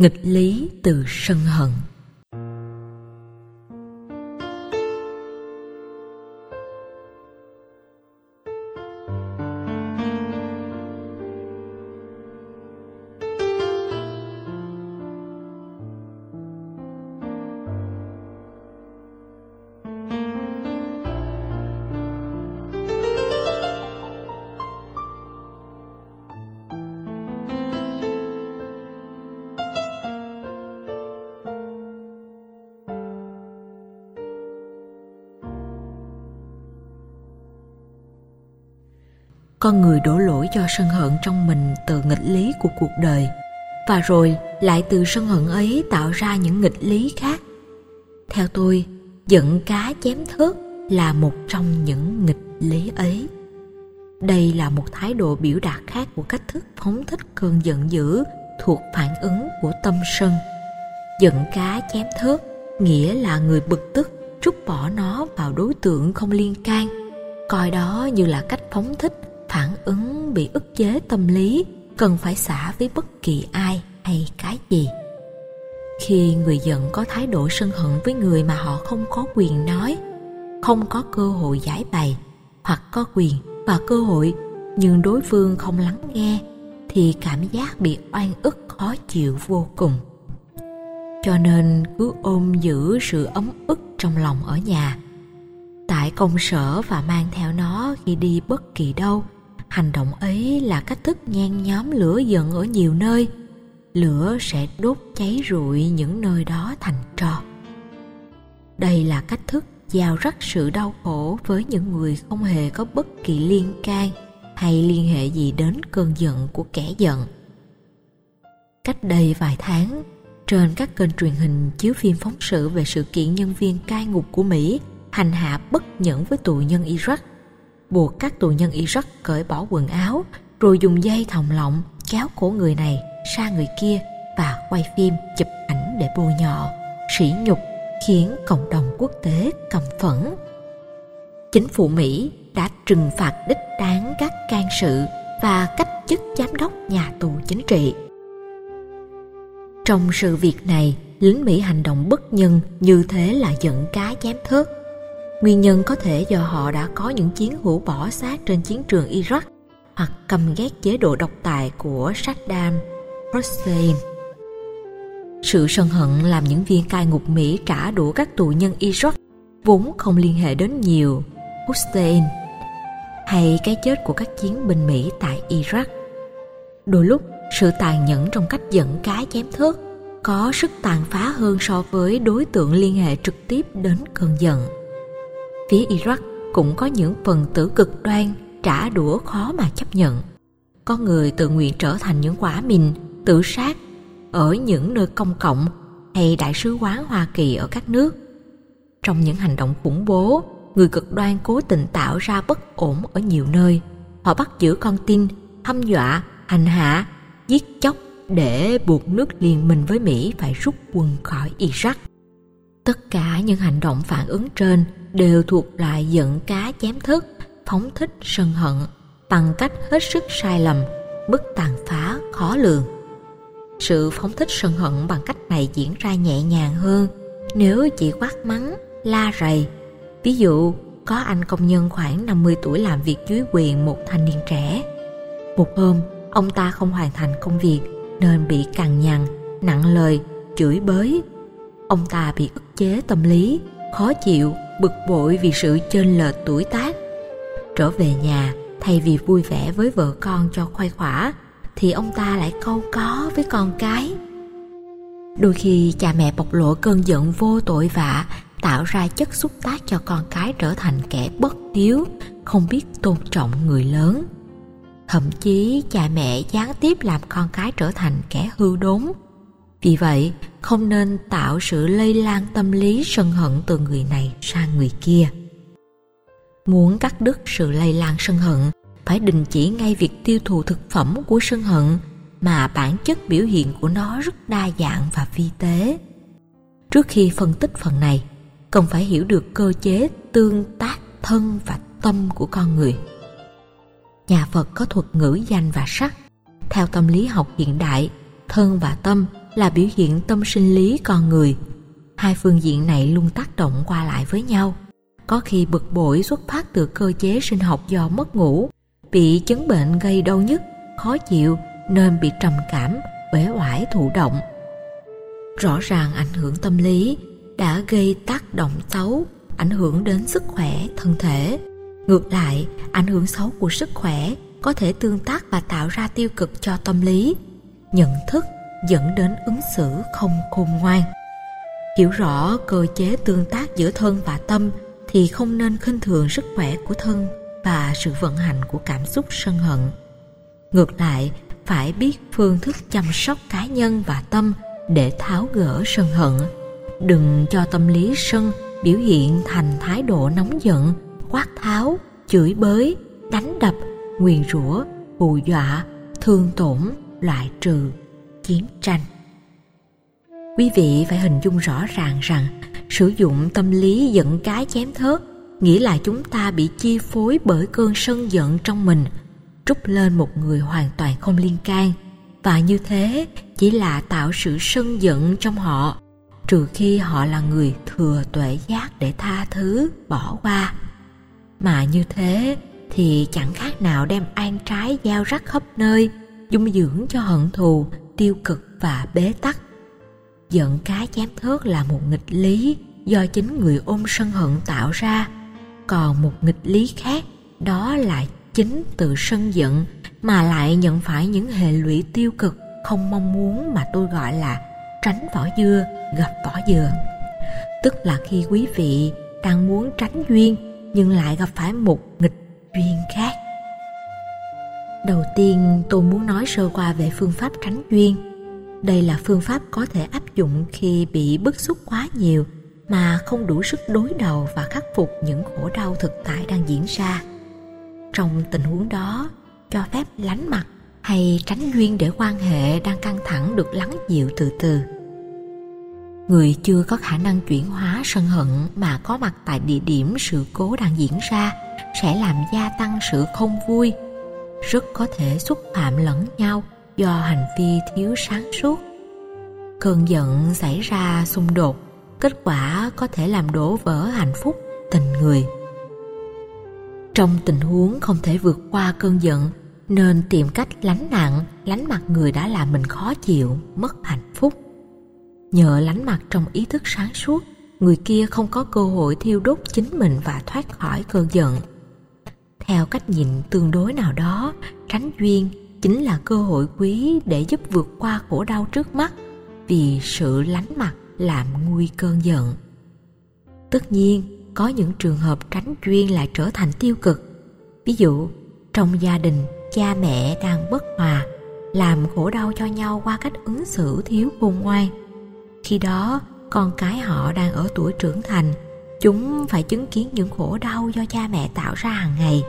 nghịch lý từ sân hận. Con người đổ lỗi cho sân hận trong mình từ nghịch lý của cuộc đời. Và rồi lại từ sân hận ấy tạo ra những nghịch lý khác. Theo tôi, giận cá chém thớt là một trong những nghịch lý ấy. Đây là một thái độ biểu đạt khác của cách thức phóng thích cơn giận dữ thuộc phản ứng của tâm sân. Giận cá chém thớt nghĩa là người bực tức, trút bỏ nó vào đối tượng không liên can, coi đó như là cách phóng thích phản ứng bị ức chế tâm lý, cần phải xả với bất kỳ ai hay cái gì. Khi người giận có thái độ sân hận với người mà họ không có quyền nói, không có cơ hội giải bày hoặc có quyền và cơ hội nhưng đối phương không lắng nghe thì cảm giác bị oan ức khó chịu vô cùng. Cho nên cứ ôm giữ sự ấm ức trong lòng ở nhà. Tại công sở và mang theo nó khi đi bất kỳ đâu hành động ấy là cách thức nhen nhóm lửa giận ở nhiều nơi. Lửa sẽ đốt cháy rụi những nơi đó thành tro. Đây là cách thức giao rắc sự đau khổ với những người không hề có bất kỳ liên can hay liên hệ gì đến cơn giận của kẻ giận. Cách đây vài tháng, trên các kênh truyền hình chiếu phim phóng sự về sự kiện nhân viên cai ngục của mỹ hành hạ bất nhẫn với tù nhân iraq buộc các tù nhân Iraq cởi bỏ quần áo rồi dùng dây thòng lọng kéo cổ người này sang người kia và quay phim chụp ảnh để bôi nhọ, sỉ nhục khiến cộng đồng quốc tế cầm phẫn. Chính phủ Mỹ đã trừng phạt đích đáng các can sự và cách chức giám đốc nhà tù chính trị. Trong sự việc này, lính Mỹ hành động bất nhân như thế là giận cá chém thớt Nguyên nhân có thể do họ đã có những chiến hữu bỏ xác trên chiến trường Iraq hoặc cầm ghét chế độ độc tài của Saddam Hussein. Sự sân hận làm những viên cai ngục Mỹ trả đũa các tù nhân Iraq vốn không liên hệ đến nhiều Hussein hay cái chết của các chiến binh Mỹ tại Iraq. Đôi lúc, sự tàn nhẫn trong cách dẫn cá chém thớt có sức tàn phá hơn so với đối tượng liên hệ trực tiếp đến cơn giận phía Iraq cũng có những phần tử cực đoan trả đũa khó mà chấp nhận. Có người tự nguyện trở thành những quả mìn, tự sát ở những nơi công cộng hay đại sứ quán Hoa Kỳ ở các nước. Trong những hành động khủng bố, người cực đoan cố tình tạo ra bất ổn ở nhiều nơi. Họ bắt giữ con tin, hâm dọa, hành hạ, giết chóc để buộc nước liên minh với Mỹ phải rút quân khỏi Iraq. Tất cả những hành động phản ứng trên đều thuộc loại giận cá chém thức, phóng thích sân hận bằng cách hết sức sai lầm, bức tàn phá khó lường. Sự phóng thích sân hận bằng cách này diễn ra nhẹ nhàng hơn nếu chỉ quát mắng, la rầy. Ví dụ, có anh công nhân khoảng 50 tuổi làm việc dưới quyền một thanh niên trẻ. Một hôm, ông ta không hoàn thành công việc nên bị cằn nhằn, nặng lời, chửi bới. Ông ta bị ức chế tâm lý, khó chịu bực bội vì sự chênh lệch tuổi tác. Trở về nhà thay vì vui vẻ với vợ con cho khoai khỏa thì ông ta lại câu có với con cái. Đôi khi cha mẹ bộc lộ cơn giận vô tội vạ tạo ra chất xúc tác cho con cái trở thành kẻ bất hiếu không biết tôn trọng người lớn. Thậm chí cha mẹ gián tiếp làm con cái trở thành kẻ hư đốn. Vì vậy, không nên tạo sự lây lan tâm lý sân hận từ người này sang người kia. Muốn cắt đứt sự lây lan sân hận, phải đình chỉ ngay việc tiêu thụ thực phẩm của sân hận mà bản chất biểu hiện của nó rất đa dạng và vi tế. Trước khi phân tích phần này, cần phải hiểu được cơ chế tương tác thân và tâm của con người. Nhà Phật có thuật ngữ danh và sắc. Theo tâm lý học hiện đại, thân và tâm là biểu hiện tâm sinh lý con người. Hai phương diện này luôn tác động qua lại với nhau. Có khi bực bội xuất phát từ cơ chế sinh học do mất ngủ, bị chứng bệnh gây đau nhức, khó chịu, nên bị trầm cảm, uể oải thụ động. Rõ ràng ảnh hưởng tâm lý đã gây tác động xấu, ảnh hưởng đến sức khỏe thân thể. Ngược lại, ảnh hưởng xấu của sức khỏe có thể tương tác và tạo ra tiêu cực cho tâm lý. Nhận thức dẫn đến ứng xử không khôn ngoan. Hiểu rõ cơ chế tương tác giữa thân và tâm thì không nên khinh thường sức khỏe của thân và sự vận hành của cảm xúc sân hận. Ngược lại, phải biết phương thức chăm sóc cá nhân và tâm để tháo gỡ sân hận. Đừng cho tâm lý sân biểu hiện thành thái độ nóng giận, quát tháo, chửi bới, đánh đập, nguyền rủa, hù dọa, thương tổn, loại trừ chiến tranh. Quý vị phải hình dung rõ ràng rằng sử dụng tâm lý giận cái chém thớt nghĩa là chúng ta bị chi phối bởi cơn sân giận trong mình, trút lên một người hoàn toàn không liên can. Và như thế chỉ là tạo sự sân giận trong họ, trừ khi họ là người thừa tuệ giác để tha thứ, bỏ qua. Mà như thế thì chẳng khác nào đem an trái gieo rắc khắp nơi, dung dưỡng cho hận thù tiêu cực và bế tắc. Giận cá chém thớt là một nghịch lý do chính người ôm sân hận tạo ra. Còn một nghịch lý khác, đó là chính từ sân giận mà lại nhận phải những hệ lụy tiêu cực không mong muốn mà tôi gọi là tránh vỏ dưa, gặp vỏ dừa. Tức là khi quý vị đang muốn tránh duyên nhưng lại gặp phải một nghịch đầu tiên tôi muốn nói sơ qua về phương pháp tránh duyên. Đây là phương pháp có thể áp dụng khi bị bức xúc quá nhiều mà không đủ sức đối đầu và khắc phục những khổ đau thực tại đang diễn ra. Trong tình huống đó, cho phép lánh mặt hay tránh duyên để quan hệ đang căng thẳng được lắng dịu từ từ. Người chưa có khả năng chuyển hóa sân hận mà có mặt tại địa điểm sự cố đang diễn ra sẽ làm gia tăng sự không vui rất có thể xúc phạm lẫn nhau do hành vi thiếu sáng suốt. Cơn giận xảy ra xung đột, kết quả có thể làm đổ vỡ hạnh phúc tình người. Trong tình huống không thể vượt qua cơn giận, nên tìm cách lánh nạn, lánh mặt người đã làm mình khó chịu, mất hạnh phúc. Nhờ lánh mặt trong ý thức sáng suốt, người kia không có cơ hội thiêu đốt chính mình và thoát khỏi cơn giận theo cách nhìn tương đối nào đó, tránh duyên chính là cơ hội quý để giúp vượt qua khổ đau trước mắt vì sự lánh mặt làm nguy cơn giận. Tất nhiên, có những trường hợp tránh duyên lại trở thành tiêu cực. Ví dụ, trong gia đình, cha mẹ đang bất hòa, làm khổ đau cho nhau qua cách ứng xử thiếu khôn ngoan. Khi đó, con cái họ đang ở tuổi trưởng thành, chúng phải chứng kiến những khổ đau do cha mẹ tạo ra hàng ngày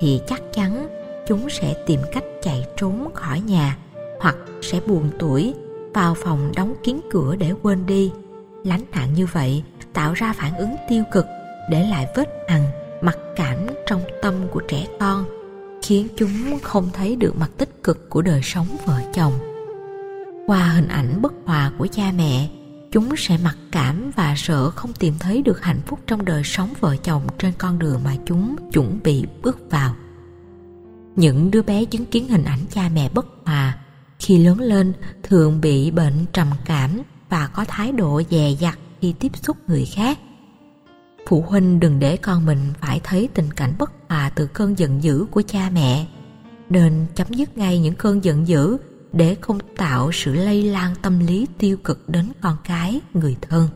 thì chắc chắn chúng sẽ tìm cách chạy trốn khỏi nhà hoặc sẽ buồn tuổi vào phòng đóng kín cửa để quên đi. Lánh nạn như vậy tạo ra phản ứng tiêu cực để lại vết hằn mặc cảm trong tâm của trẻ con, khiến chúng không thấy được mặt tích cực của đời sống vợ chồng. Qua hình ảnh bất hòa của cha mẹ chúng sẽ mặc cảm và sợ không tìm thấy được hạnh phúc trong đời sống vợ chồng trên con đường mà chúng chuẩn bị bước vào. Những đứa bé chứng kiến hình ảnh cha mẹ bất hòa khi lớn lên thường bị bệnh trầm cảm và có thái độ dè dặt khi tiếp xúc người khác. Phụ huynh đừng để con mình phải thấy tình cảnh bất hòa từ cơn giận dữ của cha mẹ, nên chấm dứt ngay những cơn giận dữ để không tạo sự lây lan tâm lý tiêu cực đến con cái, người thân.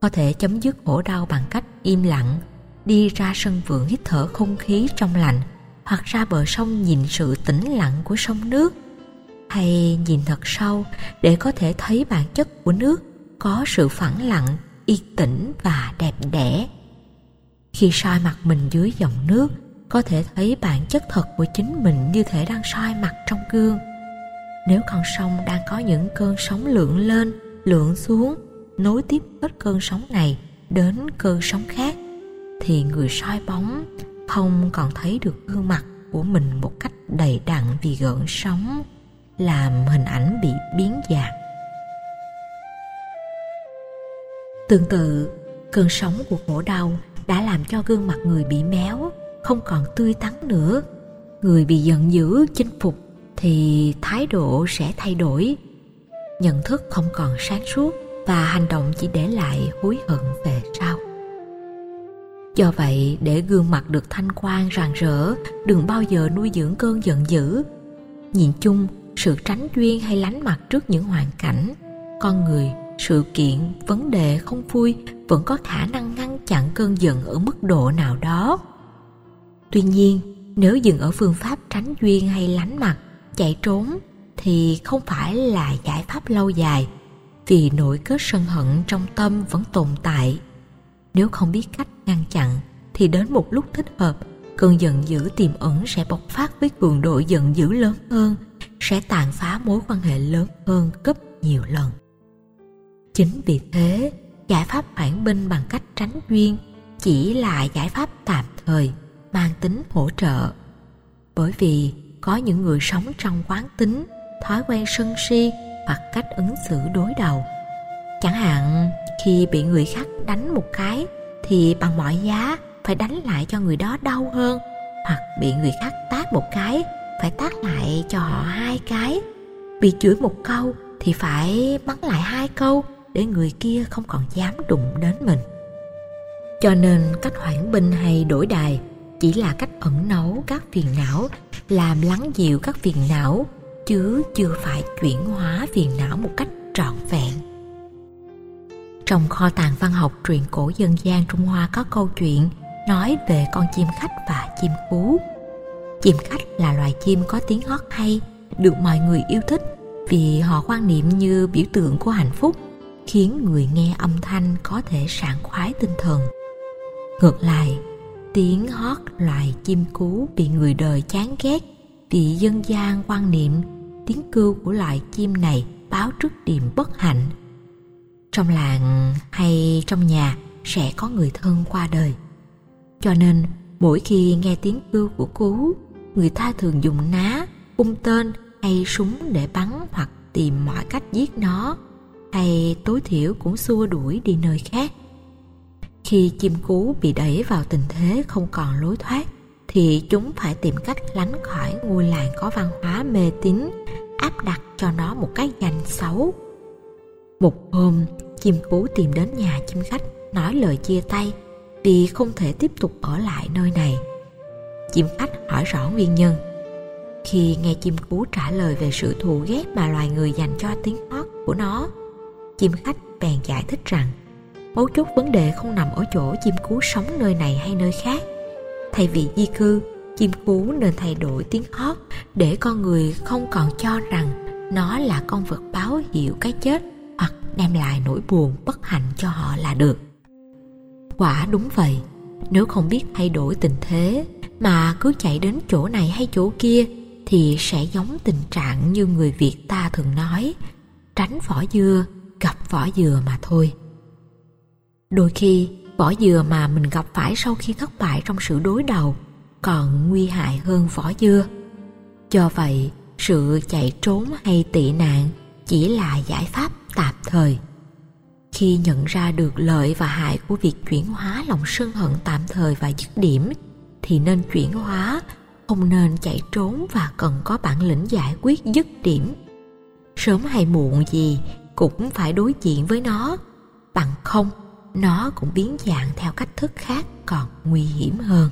Có thể chấm dứt khổ đau bằng cách im lặng, đi ra sân vườn hít thở không khí trong lành, hoặc ra bờ sông nhìn sự tĩnh lặng của sông nước. Hay nhìn thật sâu để có thể thấy bản chất của nước có sự phẳng lặng yên tĩnh và đẹp đẽ. Khi soi mặt mình dưới dòng nước, có thể thấy bản chất thật của chính mình như thể đang soi mặt trong gương nếu con sông đang có những cơn sóng lượn lên, lượn xuống, nối tiếp hết cơn sóng này đến cơn sóng khác, thì người soi bóng không còn thấy được gương mặt của mình một cách đầy đặn vì gợn sóng làm hình ảnh bị biến dạng. Tương tự, cơn sóng của khổ đau đã làm cho gương mặt người bị méo, không còn tươi tắn nữa. Người bị giận dữ chinh phục thì thái độ sẽ thay đổi. Nhận thức không còn sáng suốt và hành động chỉ để lại hối hận về sau. Do vậy, để gương mặt được thanh quan rạng rỡ, đừng bao giờ nuôi dưỡng cơn giận dữ. Nhìn chung, sự tránh duyên hay lánh mặt trước những hoàn cảnh, con người, sự kiện, vấn đề không vui vẫn có khả năng ngăn chặn cơn giận ở mức độ nào đó. Tuy nhiên, nếu dừng ở phương pháp tránh duyên hay lánh mặt chạy trốn thì không phải là giải pháp lâu dài, vì nỗi kết sân hận trong tâm vẫn tồn tại. Nếu không biết cách ngăn chặn thì đến một lúc thích hợp, cơn giận dữ tiềm ẩn sẽ bộc phát với cường độ giận dữ lớn hơn, sẽ tàn phá mối quan hệ lớn hơn gấp nhiều lần. Chính vì thế, giải pháp phản binh bằng cách tránh duyên chỉ là giải pháp tạm thời, mang tính hỗ trợ. Bởi vì có những người sống trong quán tính, thói quen sân si hoặc cách ứng xử đối đầu. Chẳng hạn, khi bị người khác đánh một cái thì bằng mọi giá phải đánh lại cho người đó đau hơn, hoặc bị người khác tát một cái phải tát lại cho họ hai cái. Bị chửi một câu thì phải mắng lại hai câu để người kia không còn dám đụng đến mình. Cho nên cách hoãn binh hay đổi đài chỉ là cách ẩn nấu các phiền não làm lắng dịu các phiền não chứ chưa phải chuyển hóa phiền não một cách trọn vẹn trong kho tàng văn học truyền cổ dân gian Trung Hoa có câu chuyện nói về con chim khách và chim cú. Chim khách là loài chim có tiếng hót hay, được mọi người yêu thích vì họ quan niệm như biểu tượng của hạnh phúc, khiến người nghe âm thanh có thể sảng khoái tinh thần. Ngược lại, tiếng hót loài chim cú bị người đời chán ghét vì dân gian quan niệm. Tiếng kêu của loài chim này báo trước điềm bất hạnh. Trong làng hay trong nhà sẽ có người thân qua đời. Cho nên, mỗi khi nghe tiếng kêu của cú, người ta thường dùng ná cung tên hay súng để bắn hoặc tìm mọi cách giết nó, hay tối thiểu cũng xua đuổi đi nơi khác khi chim cú bị đẩy vào tình thế không còn lối thoát, thì chúng phải tìm cách lánh khỏi ngôi làng có văn hóa mê tín, áp đặt cho nó một cái danh xấu. Một hôm, chim cú tìm đến nhà chim khách, nói lời chia tay vì không thể tiếp tục ở lại nơi này. Chim khách hỏi rõ nguyên nhân. Khi nghe chim cú trả lời về sự thù ghét mà loài người dành cho tiếng hót của nó, chim khách bèn giải thích rằng mấu chốt vấn đề không nằm ở chỗ chim cú sống nơi này hay nơi khác. Thay vì di cư, chim cú nên thay đổi tiếng hót để con người không còn cho rằng nó là con vật báo hiệu cái chết hoặc đem lại nỗi buồn bất hạnh cho họ là được. Quả đúng vậy. Nếu không biết thay đổi tình thế mà cứ chạy đến chỗ này hay chỗ kia thì sẽ giống tình trạng như người việt ta thường nói, tránh vỏ dưa, gặp vỏ dừa mà thôi đôi khi vỏ dừa mà mình gặp phải sau khi thất bại trong sự đối đầu còn nguy hại hơn vỏ dưa. Do vậy, sự chạy trốn hay tị nạn chỉ là giải pháp tạm thời. Khi nhận ra được lợi và hại của việc chuyển hóa lòng sân hận tạm thời và dứt điểm, thì nên chuyển hóa, không nên chạy trốn và cần có bản lĩnh giải quyết dứt điểm. Sớm hay muộn gì, cũng phải đối diện với nó, bằng không nó cũng biến dạng theo cách thức khác còn nguy hiểm hơn.